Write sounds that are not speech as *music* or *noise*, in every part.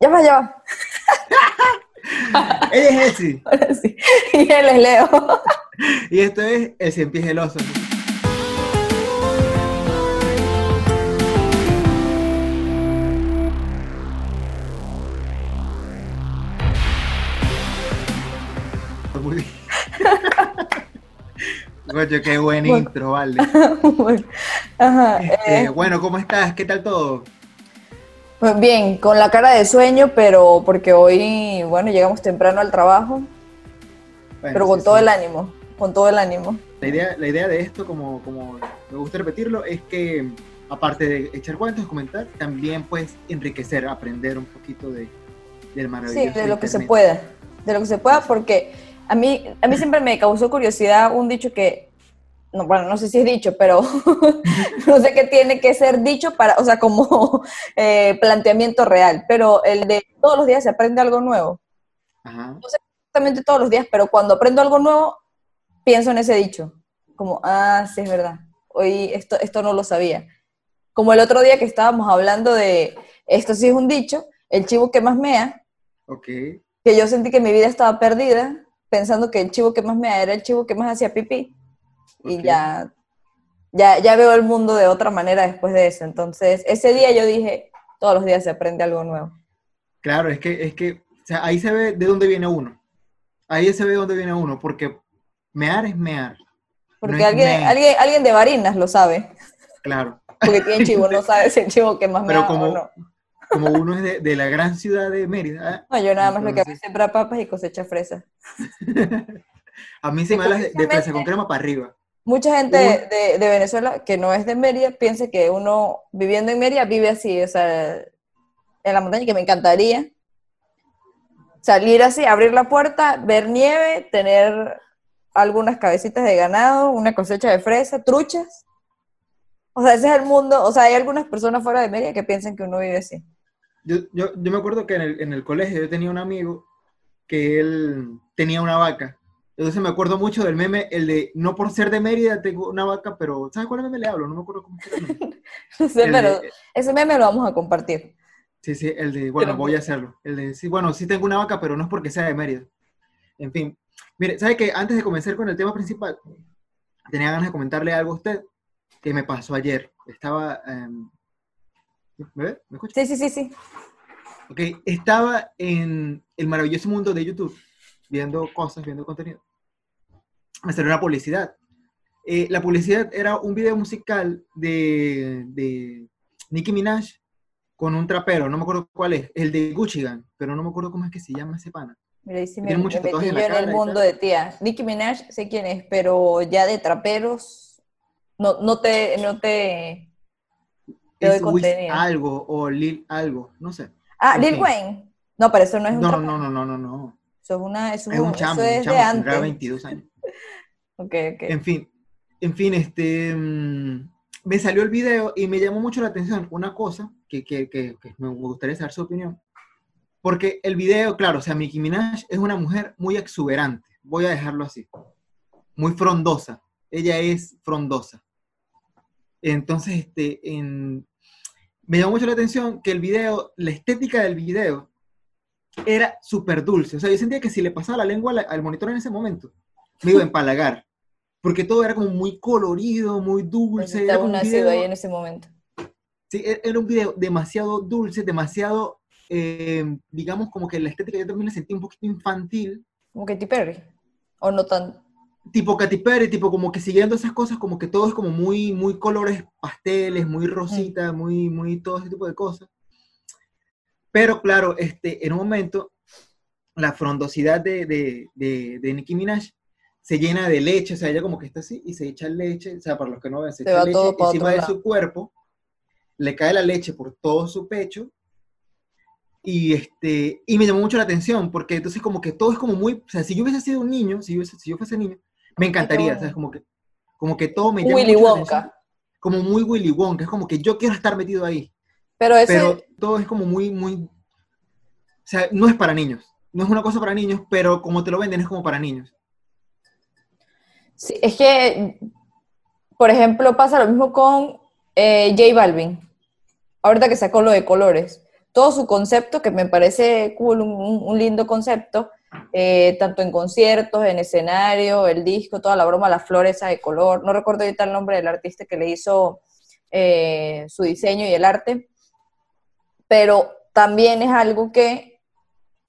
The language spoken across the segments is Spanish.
Ya va, ya va. Ella es. Ahora sí. Y él es Leo. *laughs* Y esto es El Cien Pies Geloso. Muy bien. Qué buen Bueno. intro, vale. *laughs* Bueno, Ajá. Este, eh, bueno, ¿cómo estás? ¿Qué tal todo? Pues bien, con la cara de sueño, pero porque hoy, bueno, llegamos temprano al trabajo, Bueno, pero con sí, todo sí. el ánimo, con todo el ánimo. La idea, la idea de esto, como, como me gusta repetirlo, es que aparte de echar cuentos, comentar, también pues enriquecer, aprender un poquito de, del maravilloso Sí, de lo que se pueda, de lo que se pueda, porque a mí, a mí siempre me causó curiosidad un dicho que, no, bueno, no sé si es dicho, pero *laughs* no sé qué tiene que ser dicho para, o sea, como *laughs* eh, planteamiento real, pero el de todos los días se aprende algo nuevo, Ajá. exactamente todos los días, pero cuando aprendo algo nuevo, pienso en ese dicho, como, ah, sí, es verdad, hoy esto, esto no lo sabía. Como el otro día que estábamos hablando de, esto sí es un dicho, el chivo que más mea, Ok. que yo sentí que mi vida estaba perdida, pensando que el chivo que más me era el chivo que más hacía pipí. Y Ok. ya, ya, ya veo el mundo de otra manera después de eso. Entonces, ese día yo dije, todos los días se aprende algo nuevo. Claro, es que, es que o sea, ahí se ve de dónde viene uno. Ahí se ve de dónde viene uno, porque mear es mear. Porque No alguien, me. alguien, alguien de Barinas lo sabe, Claro. porque tiene chivo, *laughs* no sabe si el chivo que más Pero mea como, o no. como uno es de, de la gran ciudad de Mérida, No, yo nada más lo que hago es Entonces- sembrar papas y cosecha fresas. *laughs* a mí se me habla de, de fresa con crema para arriba. Mucha gente de, de Venezuela que no es de Mérida piensa que uno viviendo en Mérida vive así, o sea, en la montaña, que me encantaría salir así, abrir la puerta, ver nieve, tener algunas cabecitas de ganado, una cosecha de fresa, truchas. O sea, ese es el mundo, o sea, hay algunas personas fuera de Mérida que piensan que uno vive así. Yo, yo, yo me acuerdo que en el, en el colegio yo tenía un amigo que él tenía una vaca. Entonces me acuerdo mucho del meme, el de no por ser de Mérida tengo una vaca, pero ¿sabes cuál meme le hablo? No me acuerdo cómo meme. *laughs* No sé, El pero de- ese meme lo vamos a compartir. Sí, sí, el de, bueno, Pero- voy a hacerlo. El de, sí, bueno, sí tengo una vaca, pero no es porque sea de Mérida. En fin, mire, ¿sabe que Antes de comenzar con el tema principal, tenía ganas de comentarle algo a usted que me pasó ayer. Estaba, em, ¿me ve? ¿Me escucha? Sí, sí, sí, sí. Ok, estaba en el maravilloso mundo de YouTube, viendo cosas, viendo contenido. Me salió una publicidad. Eh, la publicidad era un video musical de, de Nicki Minaj con un trapero, no me acuerdo cuál es, el de Gucci Gang, pero no me acuerdo cómo es que se llama ese pana. Mira, sí me, me metí tatuajes yo en en, el mundo de tía. Nicki Minaj, sé quién es, pero ya de traperos, no, no te, no te, te doy Es Wiz contenido. algo o Lil algo, no sé. Ah, en Lil fin. Wayne. No, pero eso no es un No, trapero. no, no, no, no, no. Eso es una, eso es, Es un un- chamo, eso un es chamo, de antes. 22 años. *laughs* Ok, ok. En fin, en fin, este, mm, me salió el video y me llamó mucho la atención una cosa que, que, que- que me gustaría saber su opinión. Porque el video, claro, o sea, Nicki Minaj es una mujer muy exuberante, voy a dejarlo así, muy frondosa. Ella es frondosa. Entonces, este, en- me llamó mucho la atención que el video, la estética del video era súper dulce. O sea, yo sentía que si le pasaba la lengua al, al monitor en ese momento, me iba a empalagar. Porque todo era como muy colorido, muy dulce. Era Estaba un nacido video, ahí en ese momento. sí, e- era un video demasiado dulce, demasiado, eh, digamos, como que la estética yo también la sentí un poquito infantil. Como Katy Perry. O no tan. Tipo Katy Perry, tipo como que siguiendo esas cosas, como que todo es como muy, muy colores pasteles, muy rosita, muy, muy todo ese tipo de cosas. Pero claro, este, en un momento, la frondosidad de, de, de, de Nicki Minaj se llena de leche, o sea, ella como que está así y se echa leche, o sea, para los que no ven, se Se echa leche encima de su cuerpo, le cae la leche por todo su pecho y, este, y me llamó mucho la atención, porque entonces como que todo es como muy, o sea, si yo hubiese sido un niño, si yo, hubiese- si yo fuese niño, me encantaría. ¿sabes? Como que, como que todo me llama Willy mucho la Wonka. atención, como muy Willy Wonka, es como que yo quiero estar metido ahí, Pero ese. pero todo es como muy, muy, o sea, no es para niños, no es una cosa para niños, pero como te lo venden es como para niños. Es que, por ejemplo, pasa lo mismo con eh, J Balvin. Ahorita que sacó lo de colores. todo su concepto, que me parece cool, un, lindo concepto, eh, tanto en conciertos, en escenario, el disco, toda la broma, las flores de color. No recuerdo ahorita el nombre del artista que le hizo eh, su diseño y el arte, pero también es algo que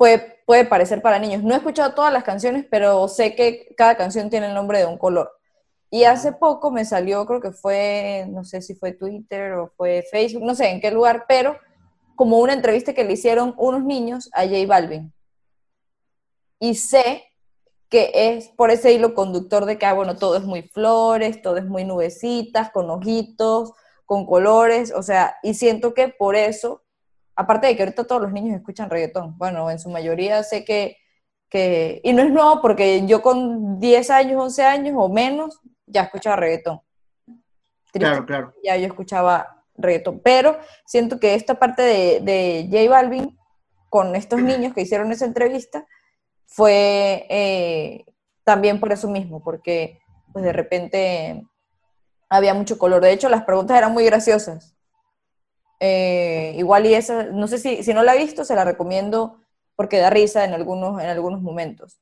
puede, puede parecer para niños. No he escuchado todas las canciones, pero sé que cada canción tiene el nombre de un color. Y hace poco me salió, creo que fue, no sé si fue Twitter o fue Facebook, no sé en qué lugar, pero como una entrevista que le hicieron unos niños a J Balvin. Y sé que es por ese hilo conductor de que, ah, bueno, todo es muy flores, todo es muy nubecitas, con ojitos, con colores, o sea, y siento que por eso, aparte de que ahorita todos los niños escuchan reggaetón, bueno, en su mayoría sé que, que y no es nuevo porque yo con 10 años, 11 años o menos, ya escuchaba reggaetón. Claro, claro. Ya yo escuchaba reggaetón, pero siento que esta parte de, de J Balvin con estos niños que hicieron esa entrevista fue eh, también por eso mismo, porque pues de repente había mucho color. De hecho, las preguntas eran muy graciosas. Eh, igual y esa, no sé si, si no la ha visto, se la recomiendo porque da risa en algunos, en algunos momentos.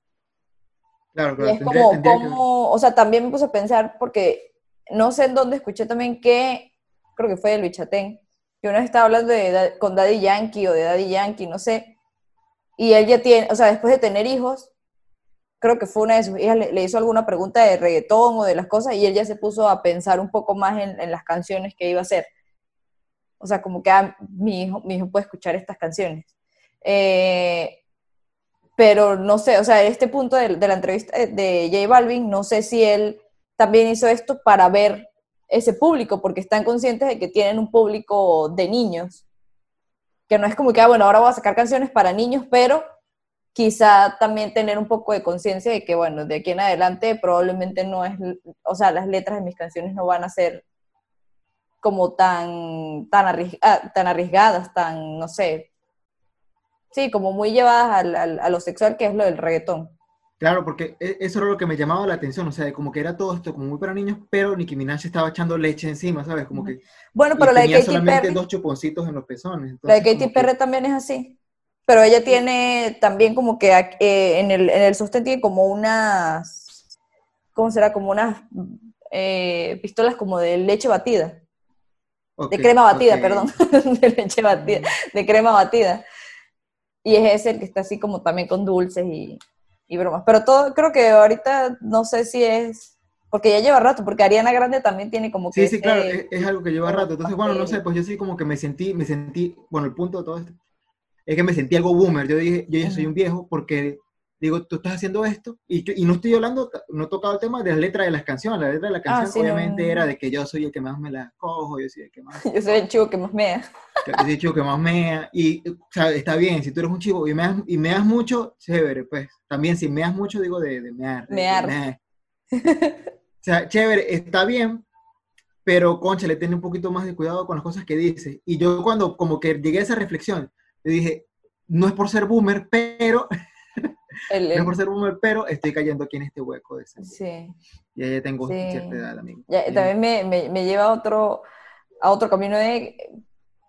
Claro, claro. es como, como, o sea, también me puse a pensar, porque no sé en dónde escuché también que, creo que fue de Luis Chatén, que una vez estaba hablando de, con Daddy Yankee o de Daddy Yankee, no sé, y él ya tiene, o sea, después de tener hijos, creo que fue una de sus hijas, le, hizo alguna pregunta de reggaetón o de las cosas, y él ya se puso a pensar un poco más en, en las canciones que iba a hacer. O sea, como que ah, mi, hijo, mi hijo puede escuchar estas canciones. Eh, pero no sé, o sea, este punto de, la entrevista de J Balvin, no sé si él también hizo esto para ver ese público, porque están conscientes de que tienen un público de niños, que no es como que, ah, bueno, ahora voy a sacar canciones para niños, pero quizá también tener un poco de conciencia de que, bueno, de aquí en adelante probablemente no es, o sea, las letras de mis canciones no van a ser como tan, tan, ah, tan arriesgadas, tan, no sé, sí, como muy llevadas a lo sexual, que es lo del reggaetón. Claro, porque e, eso era lo que me llamaba la atención, o sea, como que era todo esto como muy para niños, pero Nicki Minaj estaba echando leche encima, ¿sabes? Como que... Bueno, pero la de Katy solamente dos chuponcitos en los pezones. la de Katy Perry también es así, pero ella tiene también como que eh, en, el, en el sostén tiene como unas, ¿cómo será? Como unas eh, pistolas como de leche batida. De crema batida, perdón, *laughs* de leche batida, de crema batida y es ese el que está así como también con dulces y, y bromas. Pero todo, creo que ahorita no sé si es, porque ya lleva rato, porque Ariana Grande también tiene como que... Sí, sí, claro, es, algo que lleva rato. Entonces, bueno, no sé, pues yo sí como que me sentí, me sentí, bueno, el punto de todo esto es que me sentí algo boomer. Yo dije, yo ya soy un viejo porque digo, tú estás haciendo esto, y, y, no estoy hablando, no he tocado el tema de la letra de las canciones, la letra de la ah, canción obviamente era de que yo soy el que más me la cojo, yo soy el que más... *laughs* yo soy el chivo que más mea. Yo soy el chivo que más mea, y o sea, está bien, si tú eres un chivo y meas, y meas mucho, chévere, pues, también si meas mucho, digo de, de mear. mear. *laughs* o sea, chévere, está bien, pero concha, le tiene un poquito más de cuidado con las cosas que dice. Y yo cuando como que llegué a esa reflexión, le dije, no es por ser boomer, pero el, por ser boomer, pero estoy cayendo aquí en este hueco. De sí. Y ya tengo cierta edad, amigo. también me, me, me, lleva a otro, a otro camino de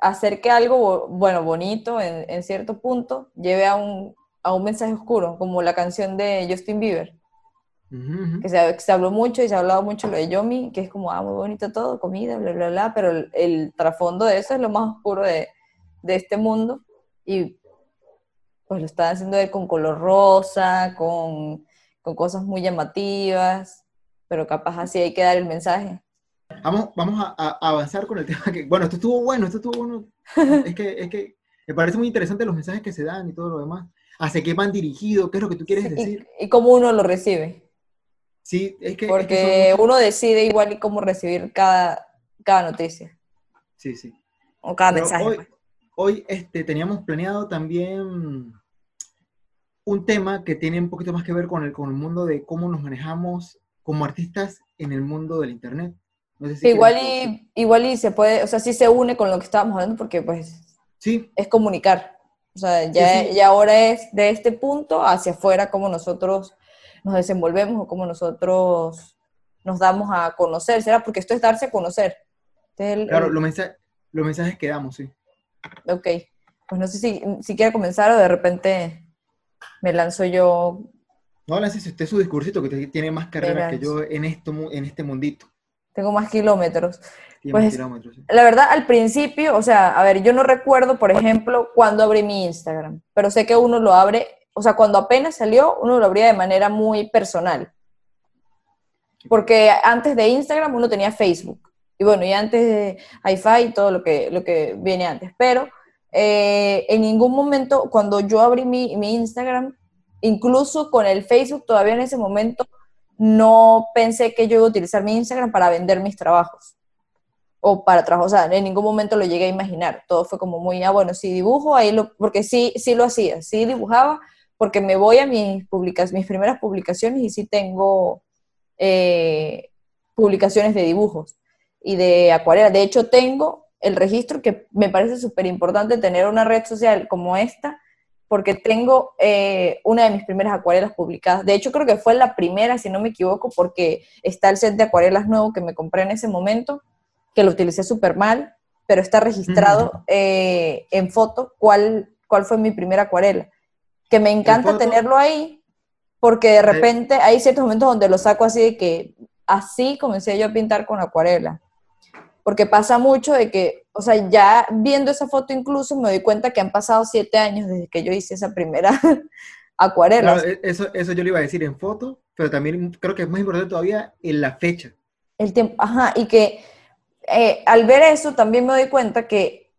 hacer que algo, bueno, bonito en, en cierto punto, lleve a un, a un mensaje oscuro, como la canción de Justin Bieber. Que, se, se, habló mucho y se ha hablado mucho lo de Yomi, que es como, ah, muy bonito todo, comida, bla, bla, bla, pero el, el trasfondo de eso es lo más oscuro de, de este mundo. Y pues lo están haciendo él con color rosa, con, con cosas muy llamativas, pero capaz así hay que dar el mensaje. Vamos, vamos a, avanzar con el tema que, bueno, esto estuvo bueno, esto estuvo bueno. *laughs* es, que, es que me parece muy interesante los mensajes que se dan y todo lo demás. ¿Hacia qué van dirigidos? ¿Qué es lo que tú quieres decir? Y, cómo uno lo recibe. Sí, es que... Porque uno decide igual y cómo recibir cada, cada noticia. Sí, sí. O cada mensaje. Hoy, pues. hoy este, teníamos planeado también un tema que tiene un poquito más que ver con el, con el mundo de cómo nos manejamos como artistas en el mundo del Internet. igual, y, igual y se puede, o sea, sí se une con lo que estábamos hablando porque pues sí. es comunicar. O sea, ya, ya ahora es de este punto hacia afuera cómo nosotros nos desenvolvemos o cómo nosotros nos damos a conocer, ¿será? Porque esto es darse a conocer. claro, los, mensajes, los mensajes que damos, sí. Ok. pues no sé si, si quiere comenzar o de repente me lanzo yo. No, lance usted su discursito, que tiene más carrera que yo en, esto, en este mundito. Tengo más kilómetros. Pues, La verdad, al principio, o sea, a ver, yo no recuerdo, por ejemplo, cuando abrí mi Instagram, pero sé que uno lo abre, o sea, cuando apenas salió, uno lo abría de manera muy personal. Porque antes de Instagram uno tenía Facebook. Y bueno, y antes de hi y todo lo que, lo que viene antes. Pero eh, en ningún momento, cuando yo abrí mi, Instagram, incluso con el Facebook, todavía en ese momento, no pensé que yo iba a utilizar mi Instagram para vender mis trabajos o para trabajar, o sea, en ningún momento lo llegué a imaginar, todo fue como muy, ah, bueno, si dibujo, ahí porque sí, sí lo hacía, sí dibujaba, porque me voy a mis, publicas, mis primeras publicaciones y sí tengo eh, publicaciones de dibujos y de acuarela, de hecho tengo el registro que me parece súper importante tener una red social como esta, porque tengo eh, una de mis primeras acuarelas publicadas. De hecho, creo que fue la primera, si no me equivoco, porque está el set de acuarelas nuevo que me compré en ese momento, que lo utilicé súper mal, pero está registrado eh, en foto cuál, cuál fue mi primera acuarela. Que me encanta tenerlo ahí, porque de repente hay ciertos momentos donde lo saco así de que así comencé yo a pintar con acuarela porque pasa mucho de que, o sea, ya viendo esa foto incluso me doy cuenta que han pasado siete años desde que yo hice esa primera *laughs* acuarela. E, eso, eso yo le iba a decir en foto, pero también creo que es más importante todavía en la fecha. El tiempo, ajá, y que eh, al ver eso también me doy cuenta que,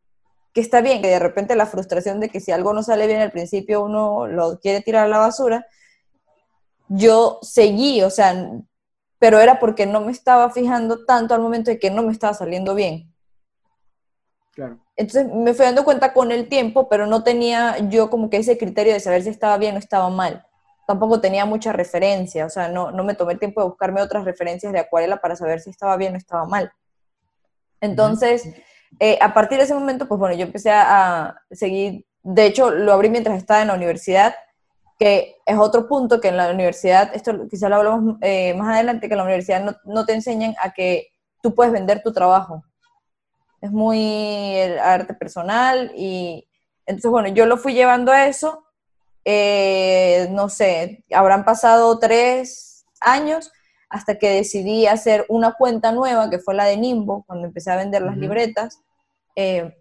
que está bien, que de repente la frustración de que si algo no sale bien al principio uno lo quiere tirar a la basura, yo seguí, o sea, pero era porque no me estaba fijando tanto al momento de que no me estaba saliendo bien. Claro. Entonces me fui dando cuenta con el tiempo, pero no tenía yo como que ese criterio de saber si estaba bien o estaba mal. Tampoco tenía mucha referencia, o sea, no, no me tomé el tiempo de buscarme otras referencias de acuarela para saber si estaba bien o estaba mal. Entonces, eh, a partir de ese momento, pues bueno, yo empecé a seguir, de hecho, lo abrí mientras estaba en la universidad que es otro punto que en la universidad, esto quizá lo hablamos eh, más adelante, que en la universidad no, no, te enseñan a que tú puedes vender tu trabajo. Es muy el arte personal y entonces, bueno, yo lo fui llevando a eso, eh, no sé, habrán pasado tres años hasta que decidí hacer una cuenta nueva, que fue la de Nimbo, cuando empecé a vender las libretas. Eh,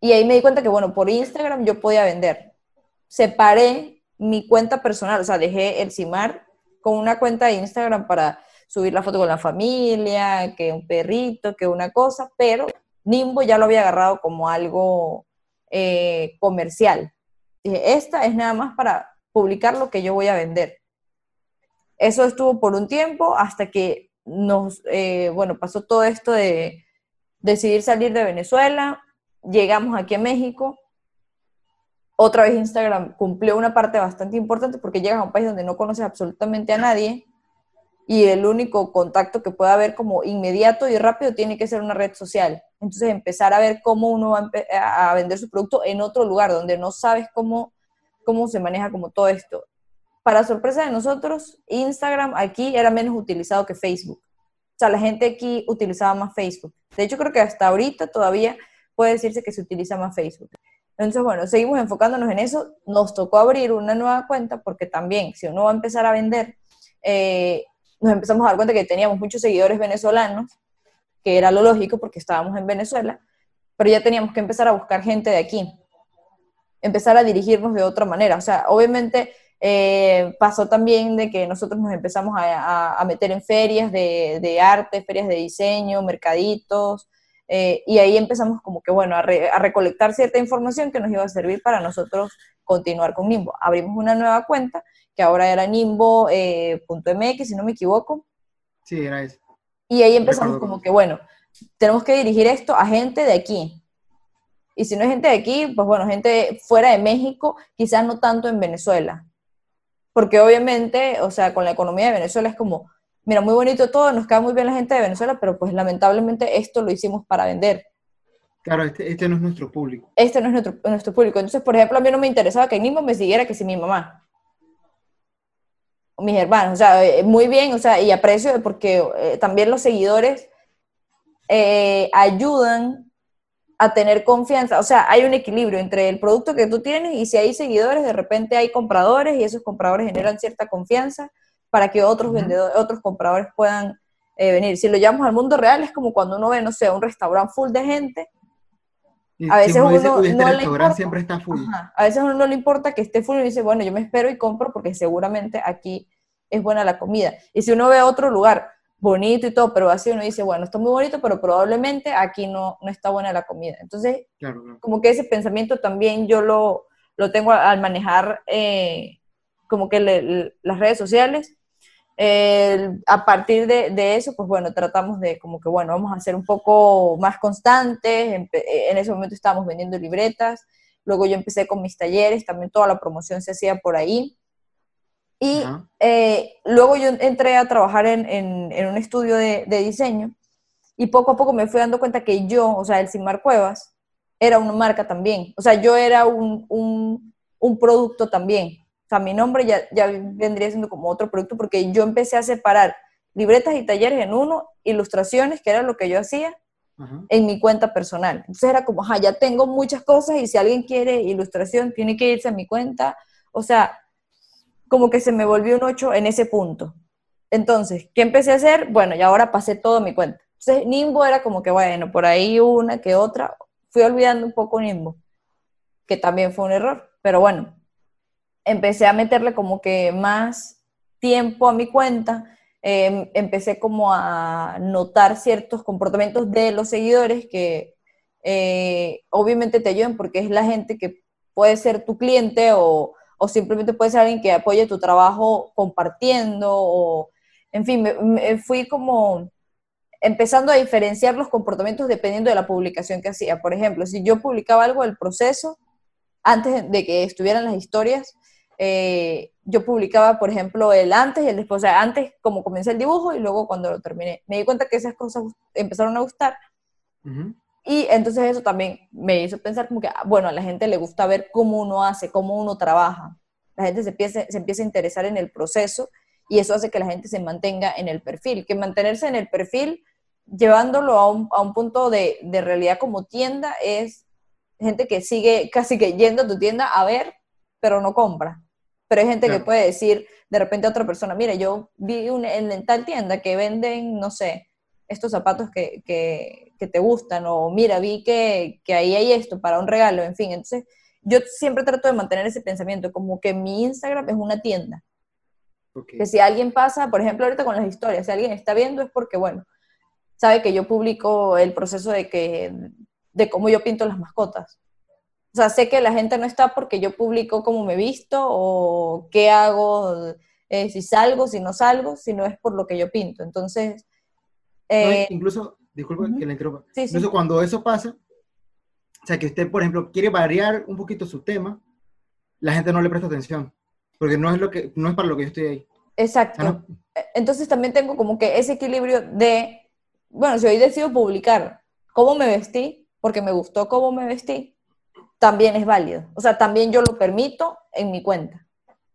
y ahí me di cuenta que, bueno, por Instagram yo podía vender. Separé mi cuenta personal, o sea, dejé el CIMAR con una cuenta de Instagram para subir la foto con la familia, que un perrito, que una cosa, pero Nimbo ya lo había agarrado como algo eh, comercial. Dije, esta es nada más para publicar lo que yo voy a vender. Eso estuvo por un tiempo hasta que nos, eh, bueno, pasó todo esto de decidir salir de Venezuela, llegamos aquí a México, otra vez Instagram cumplió una parte bastante importante porque llegas a un país donde no conoces absolutamente a nadie y el único contacto que pueda haber como inmediato y rápido tiene que ser una red social. Entonces empezar a ver cómo uno va a, vender su producto en otro lugar donde no sabes cómo, cómo se maneja como todo esto. Para sorpresa de nosotros, Instagram aquí era menos utilizado que Facebook. O sea, la gente aquí utilizaba más Facebook. De hecho, creo que hasta ahorita todavía puede decirse que se utiliza más Facebook. Entonces, bueno, seguimos enfocándonos en eso. Nos tocó abrir una nueva cuenta porque también, si uno va a empezar a vender, eh, nos empezamos a dar cuenta que teníamos muchos seguidores venezolanos, que era lo lógico porque estábamos en Venezuela, pero ya teníamos que empezar a buscar gente de aquí, empezar a dirigirnos de otra manera. O sea, obviamente eh, pasó también de que nosotros nos empezamos a, meter en ferias de, de, arte, ferias de diseño, mercaditos, eh, y ahí empezamos como que, bueno, a, recolectar cierta información que nos iba a servir para nosotros continuar con Nimbo. Abrimos una nueva cuenta que ahora era nimbo.mx, eh, si no me equivoco. Sí, era eso. Y ahí empezamos como que, bueno, tenemos que dirigir esto a gente de aquí. Y si no es gente de aquí, pues bueno, gente fuera de México, quizás no tanto en Venezuela. Porque obviamente, o sea, con la economía de Venezuela es como, mira, muy bonito todo, nos queda muy bien la gente de Venezuela, pero pues lamentablemente esto lo hicimos para vender. Claro, este, este no es nuestro público. Este no es nuestro, nuestro público. Entonces, por ejemplo, a mí no me interesaba que mismo me siguiera que si mi mamá. O mis hermanos. O sea, eh, muy bien, o sea, y aprecio porque eh, también los seguidores eh, ayudan a tener confianza. O sea, hay un equilibrio entre el producto que tú tienes y si hay seguidores, de repente hay compradores y esos compradores generan cierta confianza para que otros vendedores, otros compradores puedan eh, venir. Si lo llevamos al mundo real, es como cuando uno ve, no sé, un restaurante full de gente. A veces uno no le importa, siempre está full. a veces uno no le importa que esté full y dice, bueno, yo me espero y compro porque seguramente aquí es buena la comida. Y si uno ve otro lugar bonito y todo, pero así uno dice, bueno, está muy bonito, pero probablemente aquí no, no está buena la comida. Entonces, como que ese pensamiento también yo lo, lo tengo al manejar eh, como que las redes sociales. A partir de, de, eso, pues bueno, tratamos de como que, bueno, vamos a ser un poco más constantes. En, en ese momento estábamos vendiendo libretas. Luego yo empecé con mis talleres, también toda la promoción se hacía por ahí. Y eh, luego yo entré a trabajar en, en, un estudio de, de, diseño y poco a poco me fui dando cuenta que yo, o sea, el Simar Cuevas, era una marca también. O sea, yo era un, un, un producto también. O sea, mi nombre ya, ya, vendría siendo como otro producto porque yo empecé a separar libretas y talleres en uno, ilustraciones, que era lo que yo hacía, en mi cuenta personal. Entonces era como, ajá, ya tengo muchas cosas y si alguien quiere ilustración, tiene que irse a mi cuenta. O sea, como que se me volvió un 8 en ese punto. Entonces, ¿qué empecé a hacer? Bueno, y ahora pasé todo mi cuenta. Entonces, Nimbo era como que, bueno, por ahí una que otra. Fui olvidando un poco Nimbo, que también fue un error. Pero bueno, empecé a meterle como que más tiempo a mi cuenta. Em, empecé como a notar ciertos comportamientos de los seguidores que eh, obviamente te ayudan porque es la gente que puede ser tu cliente o o simplemente puede ser alguien que apoye tu trabajo compartiendo, o, en fin, me, fui como empezando a diferenciar los comportamientos dependiendo de la publicación que hacía. Por ejemplo, si yo publicaba algo del proceso, antes de que estuvieran las historias, eh, yo publicaba, por ejemplo, el antes y el después, o sea, antes como comencé el dibujo y luego cuando lo terminé. Me di cuenta que esas cosas empezaron a gustar. Y entonces eso también me hizo pensar como que, ah, bueno, a la gente le gusta ver cómo uno hace, cómo uno trabaja. La gente se empieza, se empieza a interesar en el proceso y eso hace que la gente se mantenga en el perfil. Que mantenerse en el perfil, llevándolo a un, a un punto de, de, realidad como tienda, es gente que sigue casi que yendo a tu tienda a ver, pero no compra. Pero hay gente que puede decir de repente a otra persona, mira, yo vi un, en tal tienda que venden, no sé, estos zapatos que, que, que te gustan, o mira, vi que, que, ahí hay esto para un regalo, en fin. Entonces, yo siempre trato de mantener ese pensamiento, como que mi Instagram es una tienda. Que si alguien pasa, por ejemplo, ahorita con las historias, si alguien está viendo es porque, bueno, sabe que yo publico el proceso de, que, de cómo yo pinto las mascotas. O sea, sé que la gente no está porque yo publico cómo me visto o qué hago, eh, si salgo, si no salgo, sino es por lo que yo pinto. Entonces, eh, incluso, disculpe que le interrumpa, incluso cuando eso pasa, o sea, que usted, por ejemplo, quiere variar un poquito su tema, la gente no le presta atención, porque no es, lo que, no es para lo que yo estoy ahí. Exacto. E, entonces también tengo como que ese equilibrio de, bueno, si hoy decido publicar cómo me vestí, porque me gustó cómo me vestí, también es válido. O sea, también yo lo permito en mi cuenta,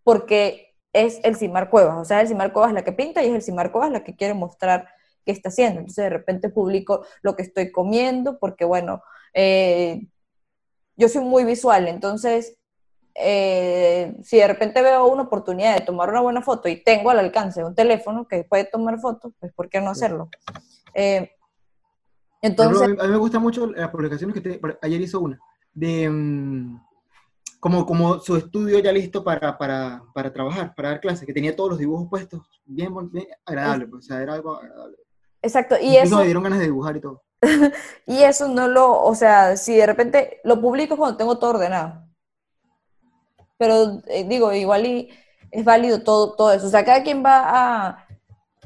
porque es el Simar Cuevas. O sea, el Simar Cuevas la que pinta y es el Simar Cuevas la que quiere mostrar qué está haciendo. Entonces de repente publico lo que estoy comiendo, porque bueno, eh, yo soy muy visual, entonces eh, si de repente veo una oportunidad de tomar una buena foto y tengo al alcance un teléfono que puede tomar fotos, pues ¿por qué no hacerlo? Eh, entonces... A mí me gusta mucho las publicaciones que te, ayer hizo una, de mm, como, como su estudio ya listo para, para, para, trabajar, para dar clases, que tenía todos los dibujos puestos, bien, bien agradable, pues, o sea, era algo agradable. Exacto, y eso... me dieron ganas de dibujar y todo. *laughs* y eso no lo, o sea, si de repente lo publico cuando tengo todo ordenado. Pero eh, digo, igual y es válido todo, todo eso. O sea, cada quien va a,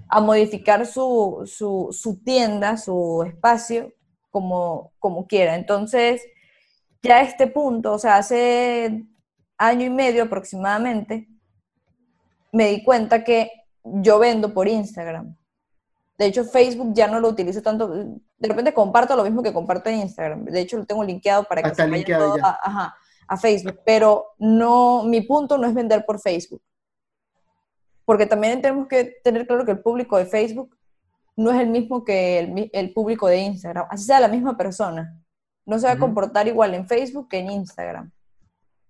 a modificar su, su, su, tienda, su espacio, como, como quiera. Entonces, ya a este punto, o sea, hace año y medio aproximadamente, me di cuenta que yo vendo por Instagram. De hecho, Facebook ya no lo utilizo tanto. De repente comparto lo mismo que comparto en Instagram. De hecho, lo tengo linkeado para que se vaya todo a, a, Facebook. Pero no, mi punto no es vender por Facebook. Porque también tenemos que tener claro que el público de Facebook no es el mismo que el, el público de Instagram. Así sea la misma persona. No se va a comportar igual en Facebook que en Instagram.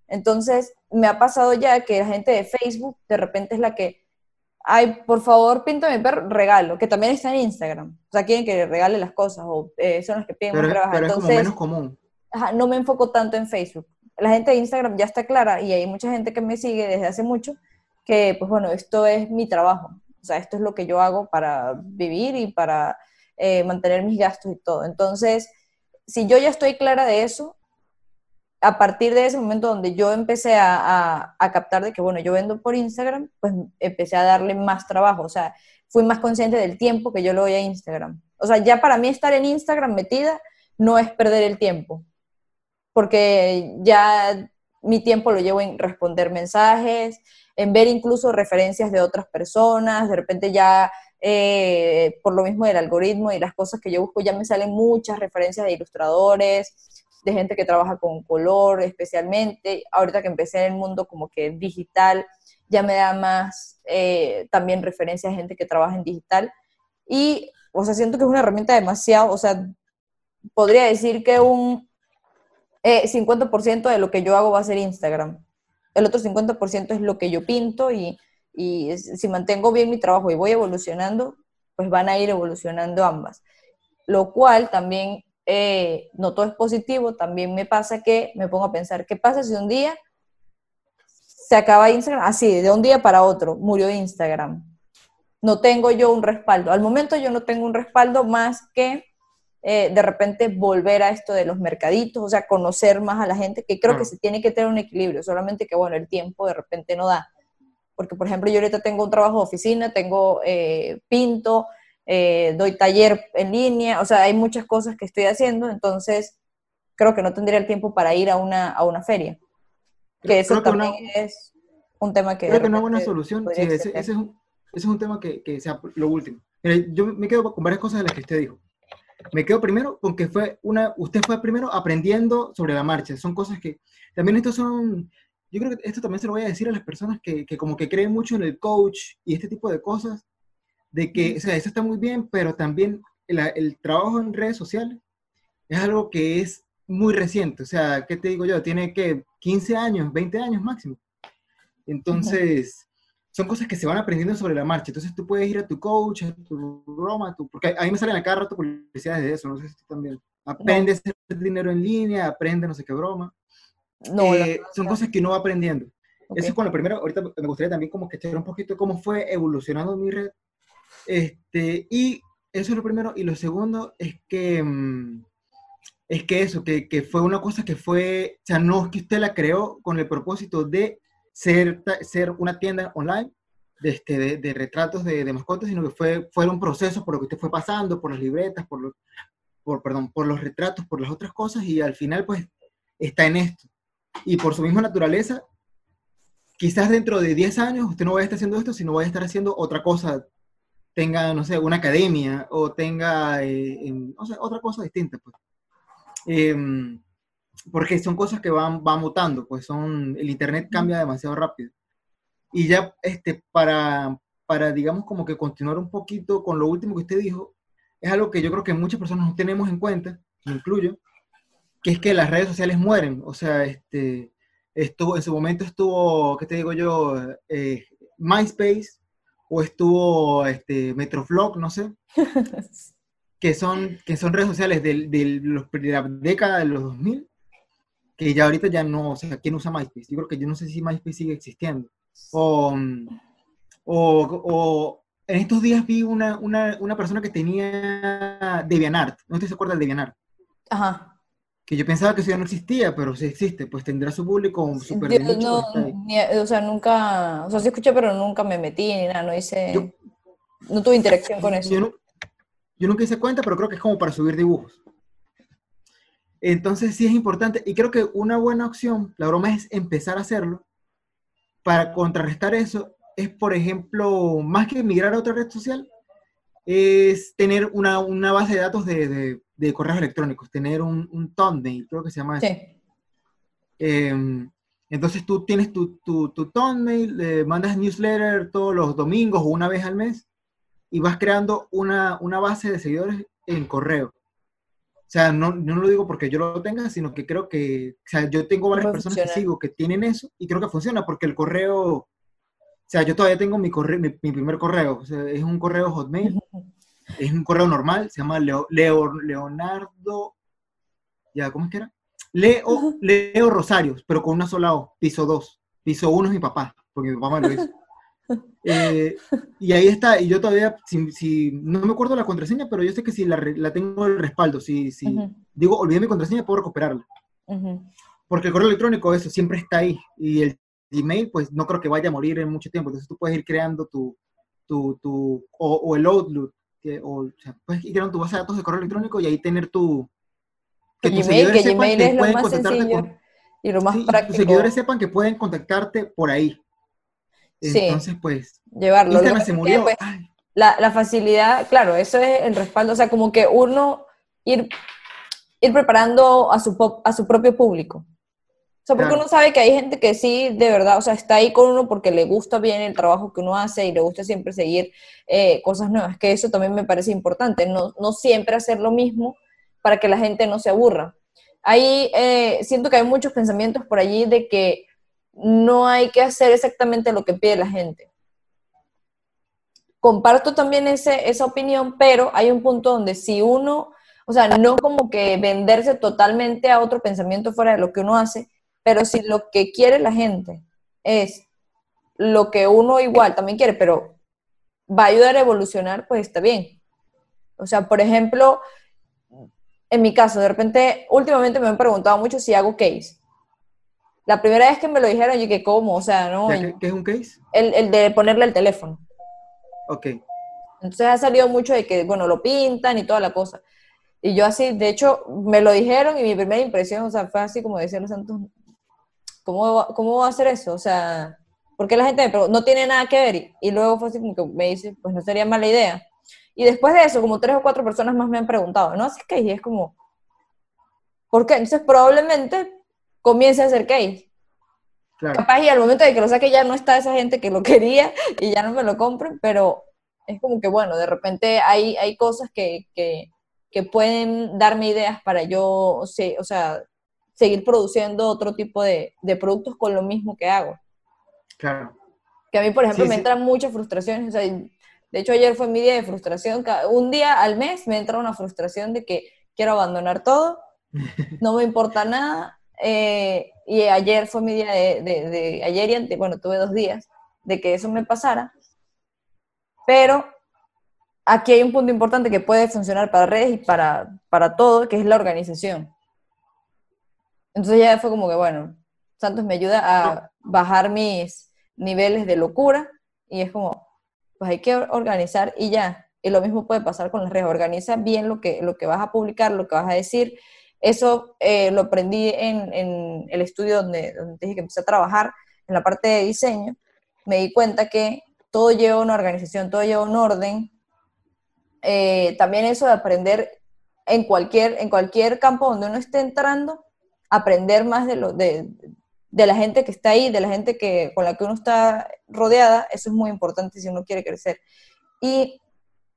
Entonces, me ha pasado ya que la gente de Facebook de repente es la que, ay, por favor, píntame perro, regalo, que también está en Instagram. O sea, quieren que le regale las cosas o eh, son los que piden Pero, pero es Entonces, como menos común. ajá, no me enfoco tanto en Facebook. La gente de Instagram ya está clara y hay mucha gente que me sigue desde hace mucho que, pues bueno, esto es mi trabajo. O sea, esto es lo que yo hago para vivir y para eh, mantener mis gastos y todo. Entonces, si yo ya estoy clara de eso, a partir de ese momento donde yo empecé a, captar de que, bueno, yo vendo por Instagram, pues empecé a darle más trabajo. O sea, fui más consciente del tiempo que yo le doy a Instagram. O sea, ya para mí estar en Instagram metida no es perder el tiempo, porque ya mi tiempo lo llevo en responder mensajes, en ver incluso referencias de otras personas, de repente ya eh, por lo mismo del algoritmo y las cosas que yo busco, ya me salen muchas referencias de ilustradores, de gente que trabaja con color especialmente. Ahorita que empecé en el mundo como que digital, ya me da más eh, también referencias de gente que trabaja en digital. Y, o sea, siento que es una herramienta demasiado, o sea, podría decir que un eh, 50% de lo que yo hago va a ser Instagram. El otro 50% es lo que yo pinto y, y si mantengo bien mi trabajo y voy evolucionando, pues van a ir evolucionando ambas. Lo cual también, eh, no todo es positivo, también me pasa que me pongo a pensar, ¿qué pasa si un día se acaba Instagram? Así, de un día para otro, murió Instagram. No tengo yo un respaldo. Al momento yo no tengo un respaldo más que eh, de repente volver a esto de los mercaditos, o sea, conocer más a la gente, que creo que se tiene que tener un equilibrio, solamente que, bueno, el tiempo de repente no da. Porque, por ejemplo, yo ahorita tengo un trabajo de oficina, tengo eh, pinto, eh, doy taller en línea, o sea, hay muchas cosas que estoy haciendo, entonces creo que no tendría el tiempo para ir a una, a una feria. Que Creo- eso creo que también una- es un tema que... Creo que una buena solución, sí, ese, ese es un, ese es un tema que, que sea lo último. Mira, yo me quedo con varias cosas de las que usted dijo. Me quedo primero con que fue una, usted fue primero aprendiendo sobre la marcha. Son cosas que, también estos son, yo creo que esto también se lo voy a decir a las personas que, que como que creen mucho en el coach y este tipo de cosas, de que, o sea, eso está muy bien, pero también el, el trabajo en redes sociales es algo que es muy reciente. O sea, ¿qué te digo yo? Tiene que 15 años, 20 años máximo. Entonces, son cosas que se van aprendiendo sobre la marcha. Entonces, tú puedes ir a tu coach, a tu broma, tu- porque a mí me salen a cada rato publicidades de eso, no sé si tú también. Aprende a hacer dinero en línea, aprende no sé qué broma. No, Eh, son cosas que uno va aprendiendo. Ok. Eso es con lo primero. Ahorita me gustaría también como que echar un poquito cómo fue evolucionando mi red. Este, y eso es lo primero. Y lo segundo es que, mm, es que eso, que, que fue una cosa que fue, o sea, no es que usted la creó con el propósito de ser, ser una tienda online de, este, de, de retratos de, de mascotas, sino que fue, fue un proceso por lo que usted fue pasando, por las libretas, por, los, por, perdón, por los retratos, por las otras cosas, y al final pues está en esto. Y por su misma naturaleza, quizás dentro de 10 años usted no vaya a estar haciendo esto, sino vaya a estar haciendo otra cosa, tenga, no sé, una academia o tenga, eh, o sea, otra cosa distinta, pues. Em, porque son cosas que van, van mutando, pues son, el internet cambia demasiado rápido. Y ya, este, para, para, digamos, como que continuar un poquito con lo último que usted dijo, es algo que yo creo que muchas personas no tenemos en cuenta, me incluyo, que es que las redes sociales mueren. O sea, este, estuvo, en su momento estuvo, ¿qué te digo yo? Eh, MySpace o estuvo este, Metroflog, no sé, *laughs* que son, que son redes sociales del- del- los- de la década de los 2000, que ya ahorita ya no, o sea, ¿quién usa MySpace? Yo creo que yo no sé si MySpace sigue existiendo. O, o, o en estos días vi una, una, una persona que tenía DeviantArt, no sé si se acuerda de DeviantArt, Ajá. Que yo pensaba que eso ya no existía, pero sí existe, pues tendrá su público súper nicho, no, o sea, nunca, o sea, sí escuché, pero nunca me metí ni nada, no hice, Yo- no tuve interacción con eso. Yo, no- yo nunca hice cuenta, pero creo que es como para subir dibujos. Entonces sí es importante, y creo que una buena opción, la broma es empezar a hacerlo, para contrarrestar eso, es por ejemplo, más que migrar a otra red social, es tener una, una base de datos de, de- de correos electrónicos, tener un, un thumbnail, creo que se llama eso. Sí. Eh, entonces tú tienes tu, tu, tu thumbnail, le mandas newsletter todos los domingos o una vez al mes y vas creando una, una base de seguidores en correo. O sea, no, no lo digo porque yo lo tenga, sino que creo que, o sea, yo tengo varias personas que sigo que tienen eso y creo que funciona porque el correo, o sea, yo todavía tengo mi, correo, mi, mi primer correo, o sea, es un correo Hotmail, es un correo normal, se llama Leo, Leo- Leonardo, ya, ¿cómo es que era? Leo, Leo Rosarios, pero con una sola O, piso 2. Piso 1 es mi papá, porque mi papá me lo hizo. *laughs* Eh, y ahí está, y yo todavía, si, si- no me acuerdo la contraseña, pero yo sé que si la, tengo el respaldo, si, si digo, olvidé mi contraseña, puedo recuperarla. Porque el correo electrónico, eso, siempre está ahí. Y el Gmail, pues no creo que vaya a morir en mucho tiempo. Entonces tú puedes ir creando tu, tu, tu o, o el Outlook, que, o, o sea, puedes ir creando tu base de datos de correo electrónico y ahí tener tu... Que tus Gmail, que sepan Gmail es lo más sencillo con- y lo más sí, y tus práctico seguidores sepan que pueden contactarte por ahí. Sí. Entonces, pues, llevarlo. Lo Instagram que se que, murió. pues, la, la facilidad, claro, eso es el respaldo, o sea, como que uno ir, ir preparando a su, a su propio público. O sea, porque Claro. uno sabe que hay gente que sí, de verdad, o sea, está ahí con uno porque le gusta bien el trabajo que uno hace y le gusta siempre seguir eh, cosas nuevas, que eso también me parece importante, no, no siempre hacer lo mismo para que la gente no se aburra. Ahí eh, siento que hay muchos pensamientos por allí de que no hay que hacer exactamente lo que pide la gente comparto también ese, esa opinión, pero hay un punto donde si uno, o sea, no como que venderse totalmente a otro pensamiento fuera de lo que uno hace, pero si lo que quiere la gente es lo que uno igual también quiere, pero va a ayudar a evolucionar, pues está bien. O sea, por ejemplo, en mi caso, de repente, últimamente me han preguntado mucho si hago case. La primera vez que me lo dijeron, yo que cómo, o sea, no, ¿ya ¿Qué, qué es un case? el, el de ponerle el teléfono. Ok. Entonces ha salido mucho de que, bueno, lo pintan y toda la cosa. Y yo así, de hecho, me lo dijeron y mi primera impresión, o sea, fue así como decía los santos, ¿cómo, va- ¿cómo va a hacer eso? O sea, porque la gente me preguntó, no tiene nada que ver. Y, y luego fue así como que me dice, pues no sería mala idea. Y después de eso, como tres o cuatro personas más me han preguntado, ¿no? Así que y es como, ¿por qué? Entonces probablemente comience a hacer case. Claro. Capaz y al momento de que lo saque ya no está esa gente que lo *laughs* quería y ya no me lo compren, pero es como que bueno, de repente hay, hay cosas que, que, que pueden darme ideas para yo, o sea, seguir produciendo otro tipo de, de productos con lo mismo que hago. Claro. Que a mí, por ejemplo, Sí, me sí. entran muchas frustraciones. O sea, de hecho, ayer fue mi día de frustración. Un día al mes me entra una frustración de que quiero abandonar todo, *laughs* no me importa nada. eh, y ayer fue mi día de, de- de- ayer y ante, bueno, tuve dos días de que eso me pasara. Pero aquí hay un punto importante que puede funcionar para redes y para, para todo, que es la organización. Entonces ya fue como que, bueno, Santos me ayuda a bajar mis niveles de locura y es como, pues hay que or- organizar y ya. Y lo mismo puede pasar con las redes. Organiza bien lo que, lo que vas a publicar, lo que vas a decir. Eso eh, lo aprendí en, en el estudio donde, donde dije que empecé a trabajar, en la parte de diseño. Me di cuenta que todo lleva una organización, todo lleva un orden. Eh, también eso de aprender en cualquier, en cualquier campo donde uno esté entrando, aprender más de, lo, de, de la gente que está ahí, de la gente que, con la que uno está rodeada, eso es muy importante si uno quiere crecer. Y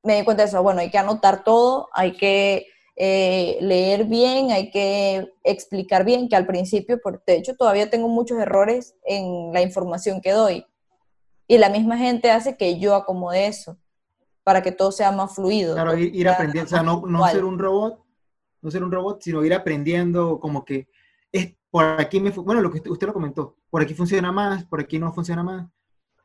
me di cuenta de eso, bueno, hay que anotar todo, hay que eh, leer bien, hay que explicar bien, que al principio, por, de hecho, todavía tengo muchos errores en la información que doy. Y la misma gente hace que yo acomode eso, para que todo sea más fluido. Claro, ir, ir aprendiendo, o sea, no, no ser un robot, no ser un robot, sino ir aprendiendo como que por aquí me, bueno, lo que usted, usted lo comentó, por aquí funciona más, por aquí no funciona más.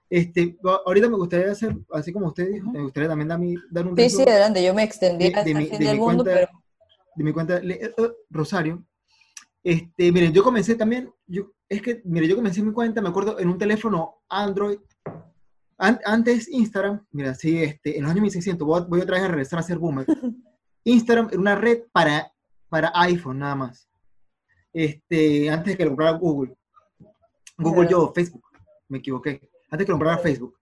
Este, ahorita me gustaría hacer, así como usted dijo, me gustaría también dar, mi- dar un Sí, sí, adelante, yo me extendí de- hasta de el mi- fin de del mundo, cuenta- pero de mi cuenta, le- eh, Rosario. Este, miren, yo comencé también, yo, es que, mire, yo comencé mi cuenta, me acuerdo, en un teléfono Android, An- antes Instagram, mira, sí, este, en los años 1600, voy, voy otra vez a regresar a ser boomer. *laughs* Instagram era una red para, para iPhone nada más. Este, antes de que lo comprara Google. Google yo, Facebook, me equivoqué. Antes de que lo comprara Facebook.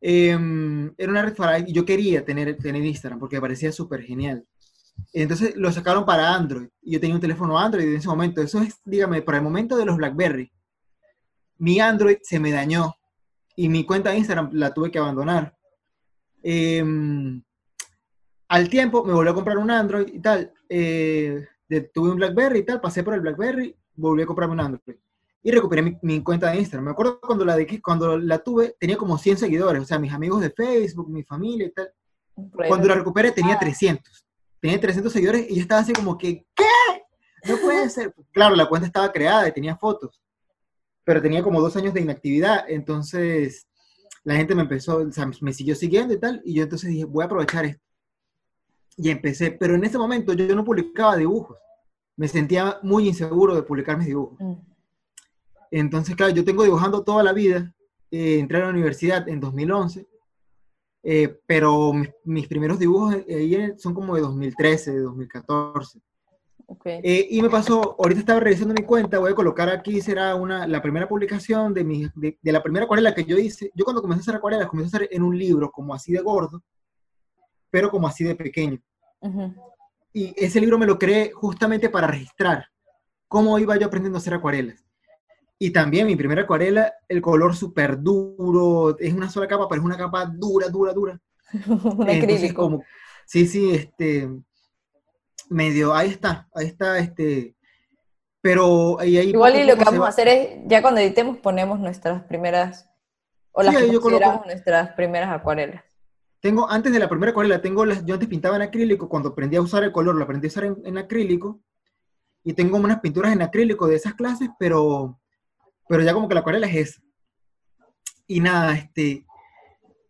Em, era una red para yo quería tener, tener Instagram porque me parecía súper genial. Entonces lo sacaron para Android y yo tenía un teléfono Android en ese momento. Eso es, dígame, para el momento de los BlackBerry. Mi Android se me dañó y mi cuenta de Instagram la tuve que abandonar. Em, al tiempo me volví a comprar un Android y tal. Eh, tuve un BlackBerry y tal, pasé por el BlackBerry, volví a comprarme un Android. Y recuperé mi, cuenta de Instagram. Me acuerdo cuando la, de, cuando la tuve, tenía como 100 seguidores, o sea, mis amigos de Facebook, mi familia y tal. Cuando la recuperé tenía 300. Tenía 300 seguidores y yo estaba así como que, ¿qué? No puede ser. Claro, la cuenta estaba creada y tenía fotos, pero tenía como dos años de inactividad, entonces la gente me empezó, o sea, me siguió siguiendo y tal, y yo entonces dije, voy a aprovechar esto. Y empecé, pero en ese momento yo, no publicaba dibujos, me sentía muy inseguro de publicar mis dibujos. Mm. Entonces, claro, yo tengo dibujando toda la vida, eh, entré a la universidad en 2011, eh, pero mis, primeros dibujos eh, son como de 2013, de 2014. Eh, y me pasó, ahorita estaba revisando mi cuenta, voy a colocar aquí, será una, la primera publicación de, mi, de, la primera acuarela que yo hice. Yo cuando comencé a hacer acuarelas, comencé a hacer en un libro como así de gordo, pero como así de pequeño. Y ese libro me lo creé justamente para registrar cómo iba yo aprendiendo a hacer acuarelas. Y también mi primera acuarela, el color súper duro, es una sola capa, pero es una capa dura, dura, dura. *laughs* un acrílico. Como, sí, sí, este, medio, ahí está, ahí está, este, pero ahí, ahí Igual y lo que vamos a hacer es, ya cuando editemos ponemos nuestras primeras, o las que consideramos nuestras primeras acuarelas. Tengo, antes de la primera acuarela, tengo las, yo antes pintaba en acrílico, cuando aprendí a usar el color, lo aprendí a usar en, acrílico, y tengo unas pinturas en acrílico de esas clases, pero, pero ya como que la acuarela es esa. Y nada, este,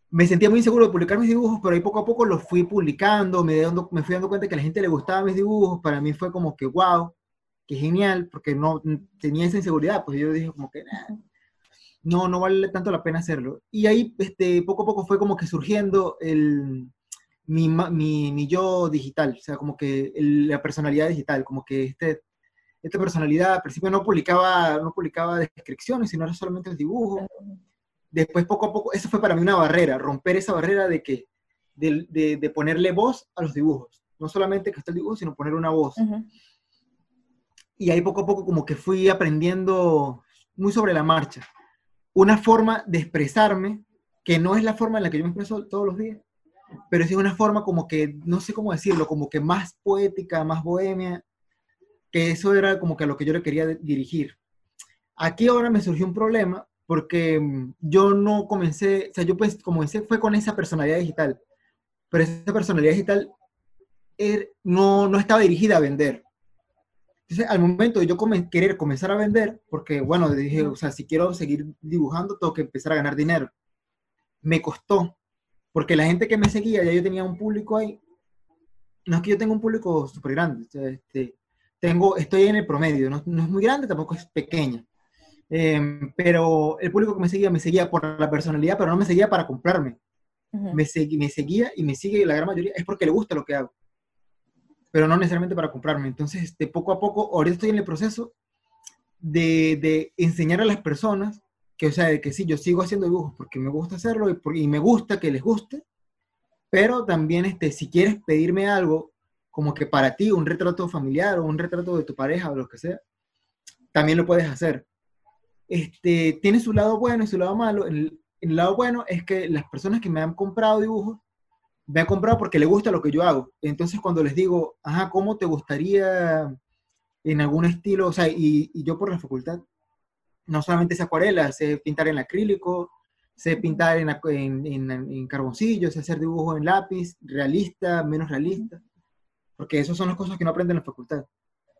me sentía muy inseguro de publicar mis dibujos, pero ahí poco a poco los fui publicando, me, me fui dando cuenta que a la gente le gustaban mis dibujos, para mí fue como que wow, que genial, porque no tenía esa inseguridad, pues yo dije como que no, no vale tanto la pena hacerlo. Y ahí este, poco a poco fue como que surgiendo el, mi, mi, mi yo digital, o sea, como que la personalidad digital, como que este, esta personalidad al principio no publicaba, no publicaba descripciones, sino era solamente el dibujo después poco a poco, eso fue para mí una barrera, romper esa barrera de que, de, de, ponerle voz a los dibujos. No solamente que esté el dibujo, sino poner una voz. Y ahí poco a poco como que fui aprendiendo muy sobre la marcha. Una forma de expresarme, que no es la forma en la que yo me expreso todos los días, pero sí es una forma como que, no sé cómo decirlo, como que más poética, más bohemia, que eso era como que a lo que yo le quería dirigir. Aquí ahora me surgió un problema porque mm, yo no comencé, o sea, yo pues comencé fue con esa personalidad digital, pero esa personalidad digital er, no, no estaba dirigida a vender. Entonces, al momento de yo querer comenzar a vender, porque bueno, dije, o sea, si quiero seguir dibujando, tengo que empezar a ganar dinero. Me costó, porque la gente que me seguía, ya yo tenía un público ahí. No es que yo tenga un público súper grande, este, tengo, estoy en el promedio, no, no, es muy grande, tampoco es pequeña. Em, pero el público que me seguía, me seguía por la personalidad, pero no me seguía para comprarme. me, me seguía y me sigue la gran mayoría, es porque le gusta lo que hago. Pero no necesariamente para comprarme. Entonces, este, poco a poco, ahorita estoy en el proceso de, de enseñar a las personas que, o sea, que sí, yo sigo haciendo dibujos porque me gusta hacerlo y, y me gusta que les guste, pero también, este, si quieres pedirme algo, como que para ti, un retrato familiar o un retrato de tu pareja o lo que sea, también lo puedes hacer este, tiene su lado bueno y su lado malo. El, lado bueno es que las personas que me han comprado dibujos, me han comprado porque les gusta lo que yo hago. Entonces cuando les digo, ajá, ¿cómo te gustaría en algún estilo? O sea, y, yo por la facultad, no solamente sé acuarela, sé pintar en acrílico, sé pintar en, en, en, en carboncillo, sé hacer dibujos en lápiz, realista, menos realista, porque esas son las cosas que no aprenden en la facultad.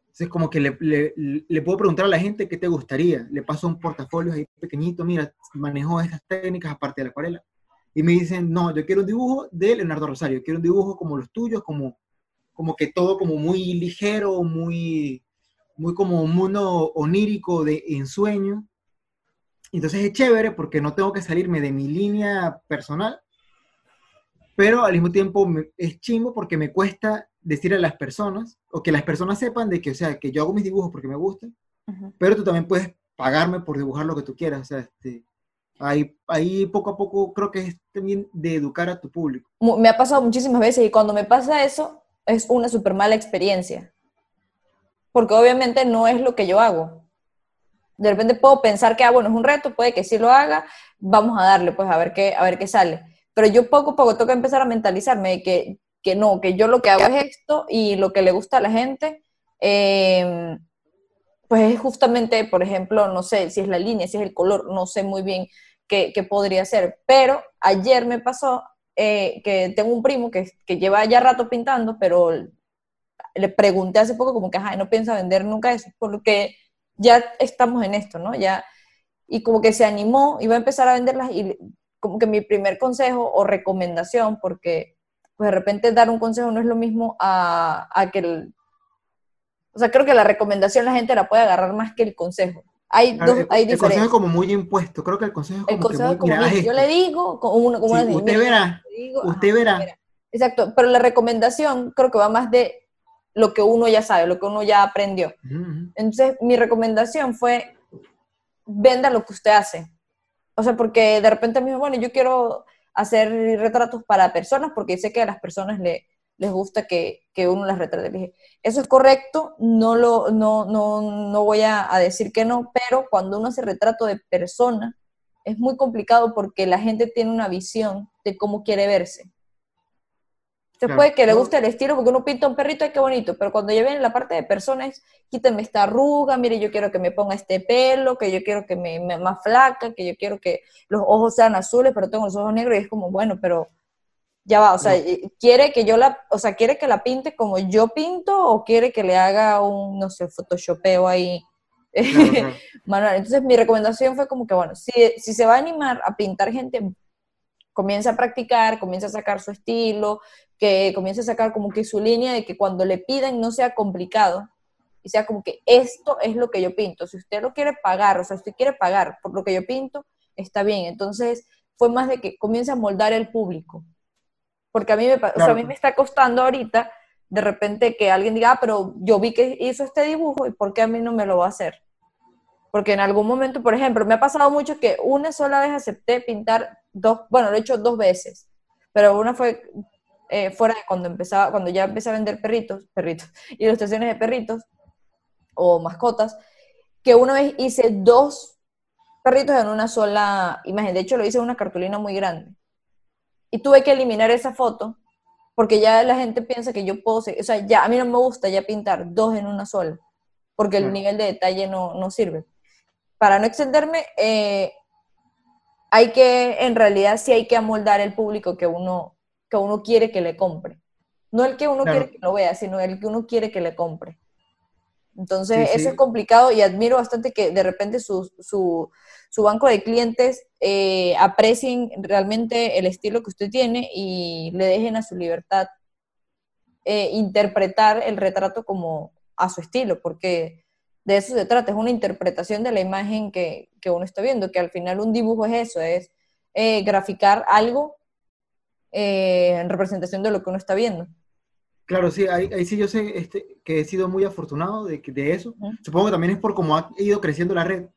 Entonces, como que le, le, le, puedo preguntar a la gente qué te gustaría. Le paso un portafolio ahí pequeñito, mira, manejo estas técnicas aparte de la acuarela. Y me dicen, no, yo quiero un dibujo de Leonardo Rosario, quiero un dibujo como los tuyos, como, como que todo como muy ligero, muy, muy como un mundo onírico de ensueño. Entonces es chévere porque no tengo que salirme de mi línea personal, pero al mismo tiempo es chingo porque me cuesta decir a las personas, o que las personas sepan de que, o sea, que yo hago mis dibujos porque me gustan, pero tú también puedes pagarme por dibujar lo que tú quieras, o sea, este, ahí, ahí poco a poco creo que es también de educar a tu público. Me ha pasado muchísimas veces y cuando me pasa eso es una súper mala experiencia, porque obviamente no es lo que yo hago. De repente puedo pensar que, ah, bueno, es un reto, puede que sí lo haga, vamos a darle, pues a ver qué, a ver qué sale. Pero yo poco a poco tengo que empezar a mentalizarme de que que no, que yo lo que hago es esto y lo que le gusta a la gente, eh, pues es justamente, por ejemplo, no sé si es la línea, si es el color, no sé muy bien qué, podría ser, pero ayer me pasó eh, que tengo un primo que, que, lleva ya rato pintando, pero le pregunté hace poco como que, ajá, no piensa vender nunca eso, porque ya estamos en esto, ¿no? Ya, y como que se animó, iba a empezar a venderlas y como que mi primer consejo o recomendación, porque pues de repente dar un consejo no es lo mismo a, a que el, o sea, creo que la recomendación la gente la puede agarrar más que el consejo. Hay dos, hay el, consejo es como muy impuesto, creo que el consejo es como el que muy, yo le digo, como una, como usted verá, usted verá. Exacto, pero la recomendación creo que va más de lo que uno ya sabe, lo que uno ya aprendió. Entonces, mi recomendación fue, venda lo que usted hace. O sea, porque de repente me dijo, bueno, yo quiero hacer retratos para personas porque sé que a las personas le, les gusta que, uno las retrate. dije, eso es correcto, no, lo, no, no, no voy a, decir que no, pero cuando uno hace retrato de persona, es muy complicado porque la gente tiene una visión de cómo quiere verse. Usted puede que le guste el estilo porque uno pinta un perrito y qué bonito, pero cuando ya viene la parte de personas, quíteme esta arruga, mire, yo quiero que me ponga este pelo, que yo quiero que me, me más flaca, que yo quiero que los ojos sean azules, pero tengo los ojos negros y es como, bueno, pero ya va, o sea, quiere que yo la, o sea, quiere que la pinte como yo pinto o quiere que le haga un, no sé, photoshopeo ahí. *laughs* Manual. Entonces mi recomendación fue como que, bueno, si, si se va a animar a pintar gente, comienza a practicar, comienza a sacar su estilo, que comience a sacar como que su línea de que cuando le piden no sea complicado y sea como que esto es lo que yo pinto. Si usted lo quiere pagar, o sea, si usted quiere pagar por lo que yo pinto, está bien. Entonces fue más de que comience a moldar el público. Porque a mí me, a mí me está costando ahorita de repente que alguien diga, ah, pero yo vi que hizo este dibujo y ¿por qué a mí no me lo va a hacer? Porque en algún momento, por ejemplo, me ha pasado mucho que una sola vez acepté pintar dos, bueno, lo he hecho dos veces, pero una fue eh, fuera de cuando empezaba, cuando ya empecé a vender perritos, perritos, *laughs* ilustraciones de perritos o mascotas, que una vez hice dos perritos en una sola imagen. De hecho, lo hice en una cartulina muy grande y tuve que eliminar esa foto porque ya la gente piensa que yo puedo, o sea, ya a mí no me gusta ya pintar dos en una sola, porque el nivel de detalle no, no, sirve. Para no extenderme, eh, hay que, en realidad sí hay que amoldar el público que uno, que uno quiere que le compre. No el que uno quiere que lo vea, sino el que uno quiere que le compre. Entonces, eso es complicado y admiro bastante que de repente su, su, su banco de clientes eh, aprecien realmente el estilo que usted tiene y le dejen a su libertad eh, interpretar el retrato como a su estilo, porque de eso se trata, es una interpretación de la imagen que, uno está viendo, que al final un dibujo es eso, es eh, graficar algo en representación de lo que uno está viendo. Claro, sí, ahí, sí yo sé este, que he sido muy afortunado de, de eso. Supongo que también es por cómo ha ido creciendo la red.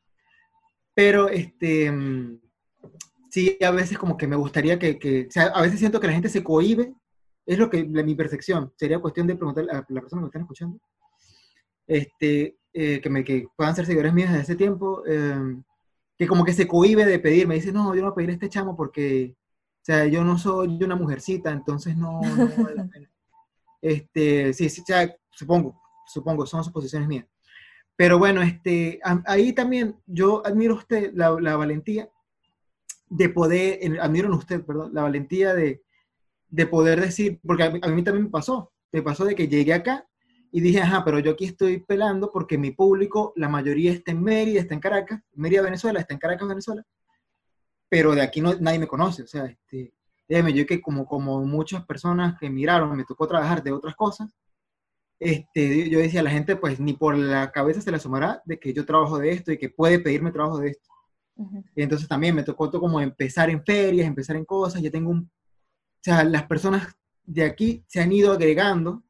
Pero este, mm, sí, a veces como que me gustaría que, que o sea, a veces siento que la gente se cohíbe, es lo que, mi percepción, sería cuestión de preguntarle a la persona que me están escuchando, este, eh, que, me, que puedan ser seguidores míos desde ese tiempo, em, que como que se cohíbe de pedir, me dice, no, yo no voy a pedir a este chamo porque, o sea, yo no soy una mujercita, entonces no, no vale la pena. *laughs* Este, sí, sí, supongo, supongo, son suposiciones mías. Pero bueno, este, ahí también yo admiro a usted la, valentía de poder, admiro en usted, perdón, la valentía de, poder decir, porque a mí, también me pasó, me pasó de que llegué acá y dije, ajá, pero yo aquí estoy pelando porque mi público, la mayoría está en Mérida, está en Caracas, Mérida, Venezuela, está en Caracas, Venezuela, pero de aquí no, nadie me conoce, o sea, este, déjeme, yo que como, como muchas personas que emigraron, me tocó trabajar de otras cosas, este, yo decía a la gente, pues ni por la cabeza se le asomará de que yo trabajo de esto y que puede pedirme trabajo de esto. Y entonces también me tocó como empezar en ferias, empezar en cosas, yo tengo un... O sea, las personas de aquí se han ido agregando,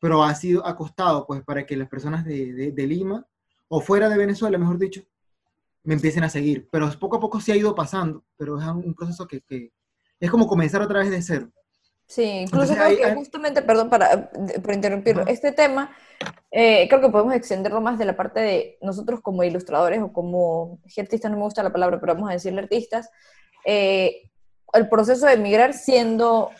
pero ha sido acostado pues para que las personas de, de, Lima, o fuera de Venezuela, mejor dicho, me empiecen a seguir. Pero poco a poco se ha ido pasando, pero es un proceso que, que es como comenzar otra vez de cero. Sí, incluso creo que justamente, perdón para, por interrumpir, este tema, eh, creo que podemos extenderlo más de la parte de nosotros como ilustradores o como artistas, no me gusta la palabra, pero vamos a decirle artistas, eh, el proceso de emigrar siendo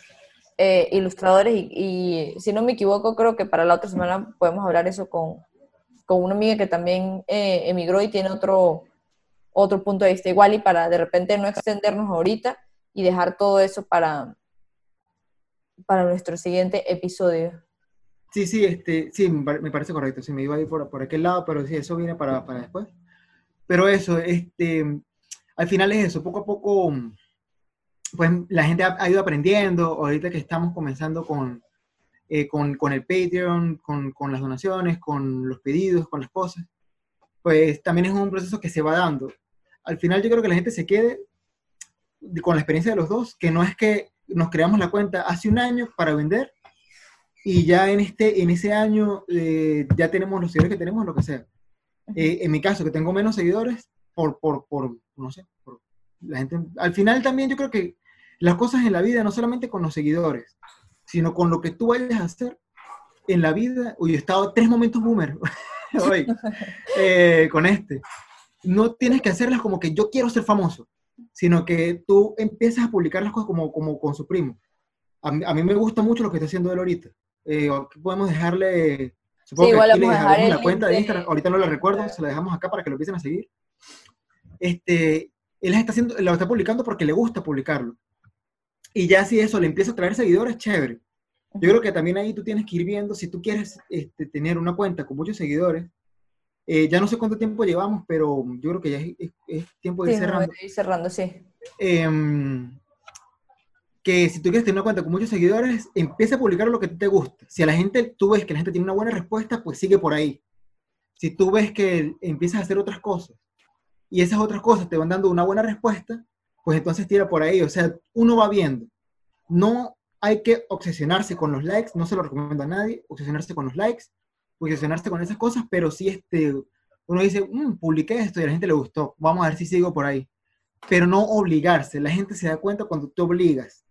eh, ilustradores y, si no me equivoco, creo que para la otra semana podemos hablar eso con, con una amiga que también eh, emigró y tiene otro, otro punto de vista igual y para de repente no extendernos ahorita y dejar todo eso para, para nuestro siguiente episodio. Sí, sí, este, sí, me parece correcto. Sí, me iba a ir por, por aquel lado, pero sí, eso viene para, para después. Pero eso, este, al final es eso, poco a poco, pues la gente ha, ido aprendiendo, ahorita que estamos comenzando con, eh, con, con, el Patreon, con, con, las donaciones, con los pedidos, con las cosas, pues también es un proceso que se va dando. Al final yo creo que la gente se quede con la experiencia de los dos, que no es que nos creamos la cuenta hace un año para vender y ya en, este, en ese año eh, ya tenemos los seguidores que tenemos, lo que sea. Eh, en mi caso, que tengo menos seguidores, por, por, por no sé, por la gente. Al final también yo creo que las cosas en la vida, no solamente con los seguidores, sino con lo que tú vayas a hacer en la vida. Uy, he estado tres momentos boomer *laughs* hoy *laughs* eh, con este. No tienes que hacerlas como que yo quiero ser famoso, sino que tú empiezas a publicar las cosas como, como con su primo. A mí, a mí me gusta mucho lo que está haciendo él ahorita. Eh, podemos dejarle, supongo que aquí le la cuenta de Instagram, ahorita no la recuerdo, se la dejamos acá para que lo empiecen a seguir. Este, él está haciendo, lo está publicando porque le gusta publicarlo. Y ya si eso le empieza a traer seguidores, chévere. Yo creo que también ahí tú tienes que ir viendo, si tú quieres este, tener una cuenta con muchos seguidores, eh, ya no sé cuánto tiempo llevamos, pero yo creo que ya es, tiempo de ir cerrando. ir cerrando, sí. Eh, que si tú quieres tener una cuenta con muchos seguidores, empieza a publicar lo que te gusta. Si a la gente, tú ves que la gente tiene una buena respuesta, pues sigue por ahí. Si tú ves que empiezas a hacer otras cosas y esas otras cosas te van dando una buena respuesta, pues entonces tira por ahí. O sea, uno va viendo. No hay que obsesionarse con los likes, no se lo recomiendo a nadie, obsesionarse con los likes, obsesionarse con esas cosas, pero si este, uno dice, mmm, publiqué esto y a la gente le gustó, vamos a ver si sigo por ahí. Pero no obligarse. La gente se da cuenta cuando te obligas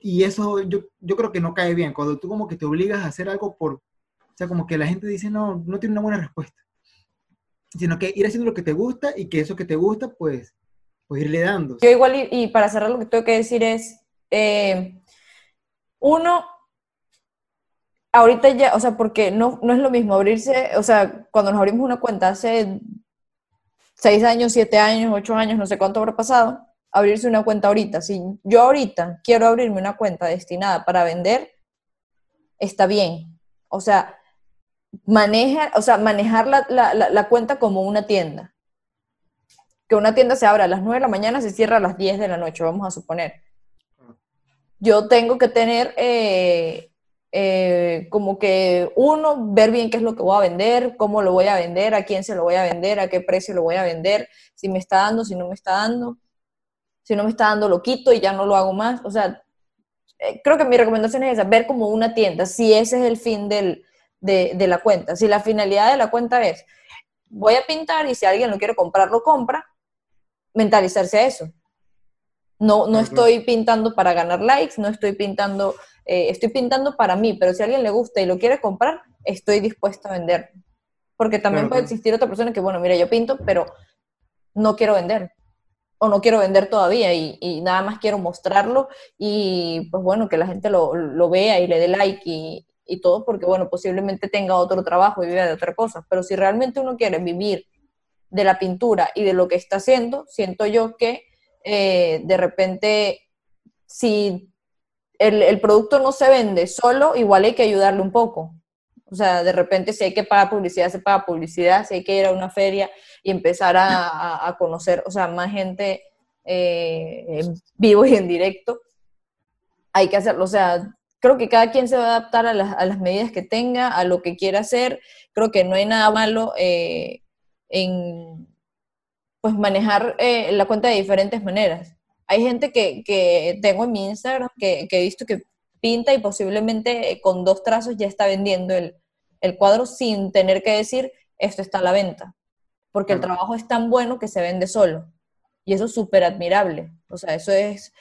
y eso yo, yo creo que no cae bien, cuando tú como que te obligas a hacer algo por, o sea, como que la gente dice, no, no tiene una buena respuesta, sino que ir haciendo lo que te gusta y que eso que te gusta, pues, pues irle dando. Yo igual, y, para cerrar lo que tengo que decir es, eh, uno, ahorita ya, o sea, porque no, no es lo mismo abrirse, o sea, cuando nos abrimos una cuenta hace seis años, siete años, ocho años, no sé cuánto habrá pasado, abrirse una cuenta ahorita. Si yo ahorita quiero abrirme una cuenta destinada para vender, está bien. O sea, maneja, o sea manejar la, cuenta como una tienda. Que una tienda se abra a las 9 de la mañana, se cierra a las 10 de la noche, vamos a suponer. Yo tengo que tener eh, eh, como que uno, ver bien qué es lo que voy a vender, cómo lo voy a vender, a quién se lo voy a vender, a qué precio lo voy a vender, si me está dando, si no me está dando si no me está dando lo quito y ya no lo hago más. O sea, eh, creo que mi recomendación es esa, ver como una tienda, si ese es el fin del, de, de, la cuenta. Si la finalidad de la cuenta es, voy a pintar y si alguien lo quiere comprar, lo compra, mentalizarse a eso. No, no estoy pintando para ganar likes, no estoy pintando, eh, estoy pintando para mí, pero si a alguien le gusta y lo quiere comprar, estoy dispuesto a vender. Porque también puede existir otra persona que, bueno, mira, yo pinto, pero no quiero vender. O no quiero vender todavía y, nada más quiero mostrarlo y pues bueno, que la gente lo, vea y le dé like y, todo porque bueno, posiblemente tenga otro trabajo y viva de otra cosa, pero si realmente uno quiere vivir de la pintura y de lo que está haciendo, siento yo que eh, de repente si el, producto no se vende solo, igual hay que ayudarle un poco. O sea, de repente si hay que pagar publicidad, se paga publicidad, si hay que ir a una feria y empezar a, conocer, o sea, más gente eh, en vivo y en directo, hay que hacerlo. O sea, creo que cada quien se va a adaptar a las, medidas que tenga, a lo que quiera hacer. Creo que no hay nada malo eh, en pues manejar eh, la cuenta de diferentes maneras. Hay gente que, tengo en mi Instagram que, que, he visto que pinta y posiblemente con dos trazos ya está vendiendo el, el cuadro sin tener que decir esto está a la venta, porque el trabajo es tan bueno que se vende solo. Y eso es súper admirable. O sea, eso es,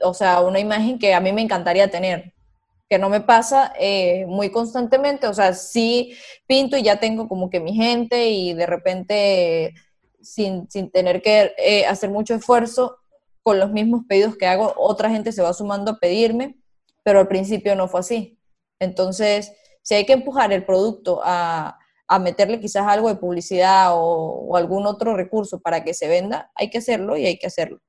o sea, una imagen que a mí me encantaría tener, que no me pasa eh, muy constantemente. O sea, sí pinto y ya tengo como que mi gente y de repente, sin, tener que eh, hacer mucho esfuerzo, con los mismos pedidos que hago, otra gente se va sumando a pedirme pero al principio no fue así. Entonces, si hay que empujar el producto a, a meterle quizás algo de publicidad o, algún otro recurso para que se venda, hay que hacerlo y hay que hacerlo.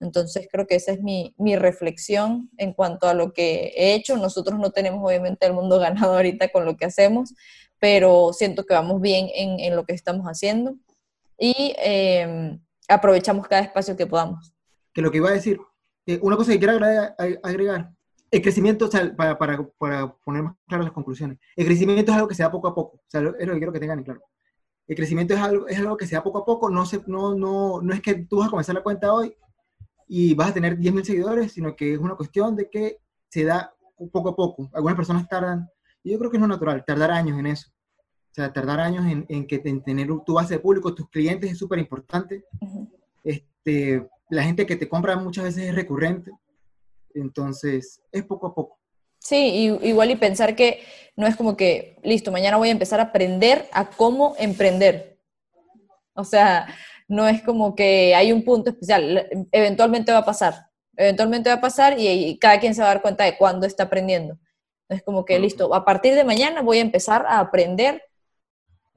Entonces creo que esa es mi, mi, reflexión en cuanto a lo que he hecho. Nosotros no tenemos obviamente el mundo *laughs* ganado ahorita con lo que hacemos, pero siento que vamos bien en, en lo que estamos haciendo y em, aprovechamos cada espacio que podamos. Que lo que iba a decir, eh, una cosa que quiero agregar, el crecimiento, o sea, para, para, para, poner más claras las conclusiones, el crecimiento es algo que se da poco a poco, o sea, es lo que quiero que tengan claro. El crecimiento es algo, es algo que se da poco a poco, no, se, no, no, no es que tú vas a comenzar la cuenta hoy y vas a tener 10.000 seguidores, sino que es una cuestión de que se da poco a poco. Algunas personas tardan, y yo creo que es lo natural, tardar años en eso. O sea, tardar años en, en que en tener tu base de público, tus clientes es súper importante. este, la gente que te compra muchas veces es recurrente. Entonces, es poco a poco. Sí, igual y pensar que no es como que, listo, mañana voy a empezar a aprender a cómo emprender. O sea, no es como que hay un punto especial, eventualmente va a pasar, eventualmente va a pasar y, cada quien se va a dar cuenta de cuándo está aprendiendo. Es como que, listo, a partir de mañana voy a empezar a aprender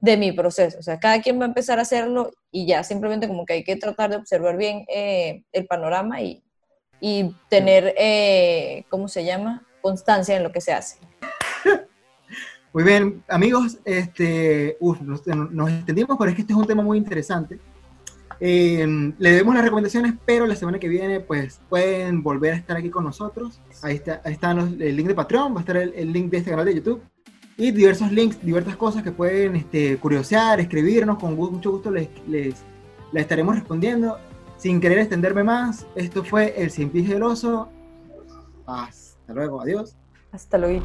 de mi proceso. O sea, cada quien va a empezar a hacerlo y ya, simplemente como que hay que tratar de observar bien eh, el panorama y, y tener, eh, ¿cómo se llama? Constancia en lo que se hace. Muy bien, amigos, este, nos, extendimos, pero es que este es un tema muy interesante. Eh, le debemos las recomendaciones, pero la semana que viene, pues, pueden volver a estar aquí con nosotros. Ahí está, ahí los, el link de Patreon, va a estar el, link de este canal de YouTube y diversos links, diversas cosas que pueden este, curiosear, escribirnos, con mucho gusto les, les, les estaremos respondiendo. Sin querer extenderme más, esto fue El Pies del Oso. Hasta luego, adiós. Hasta luego.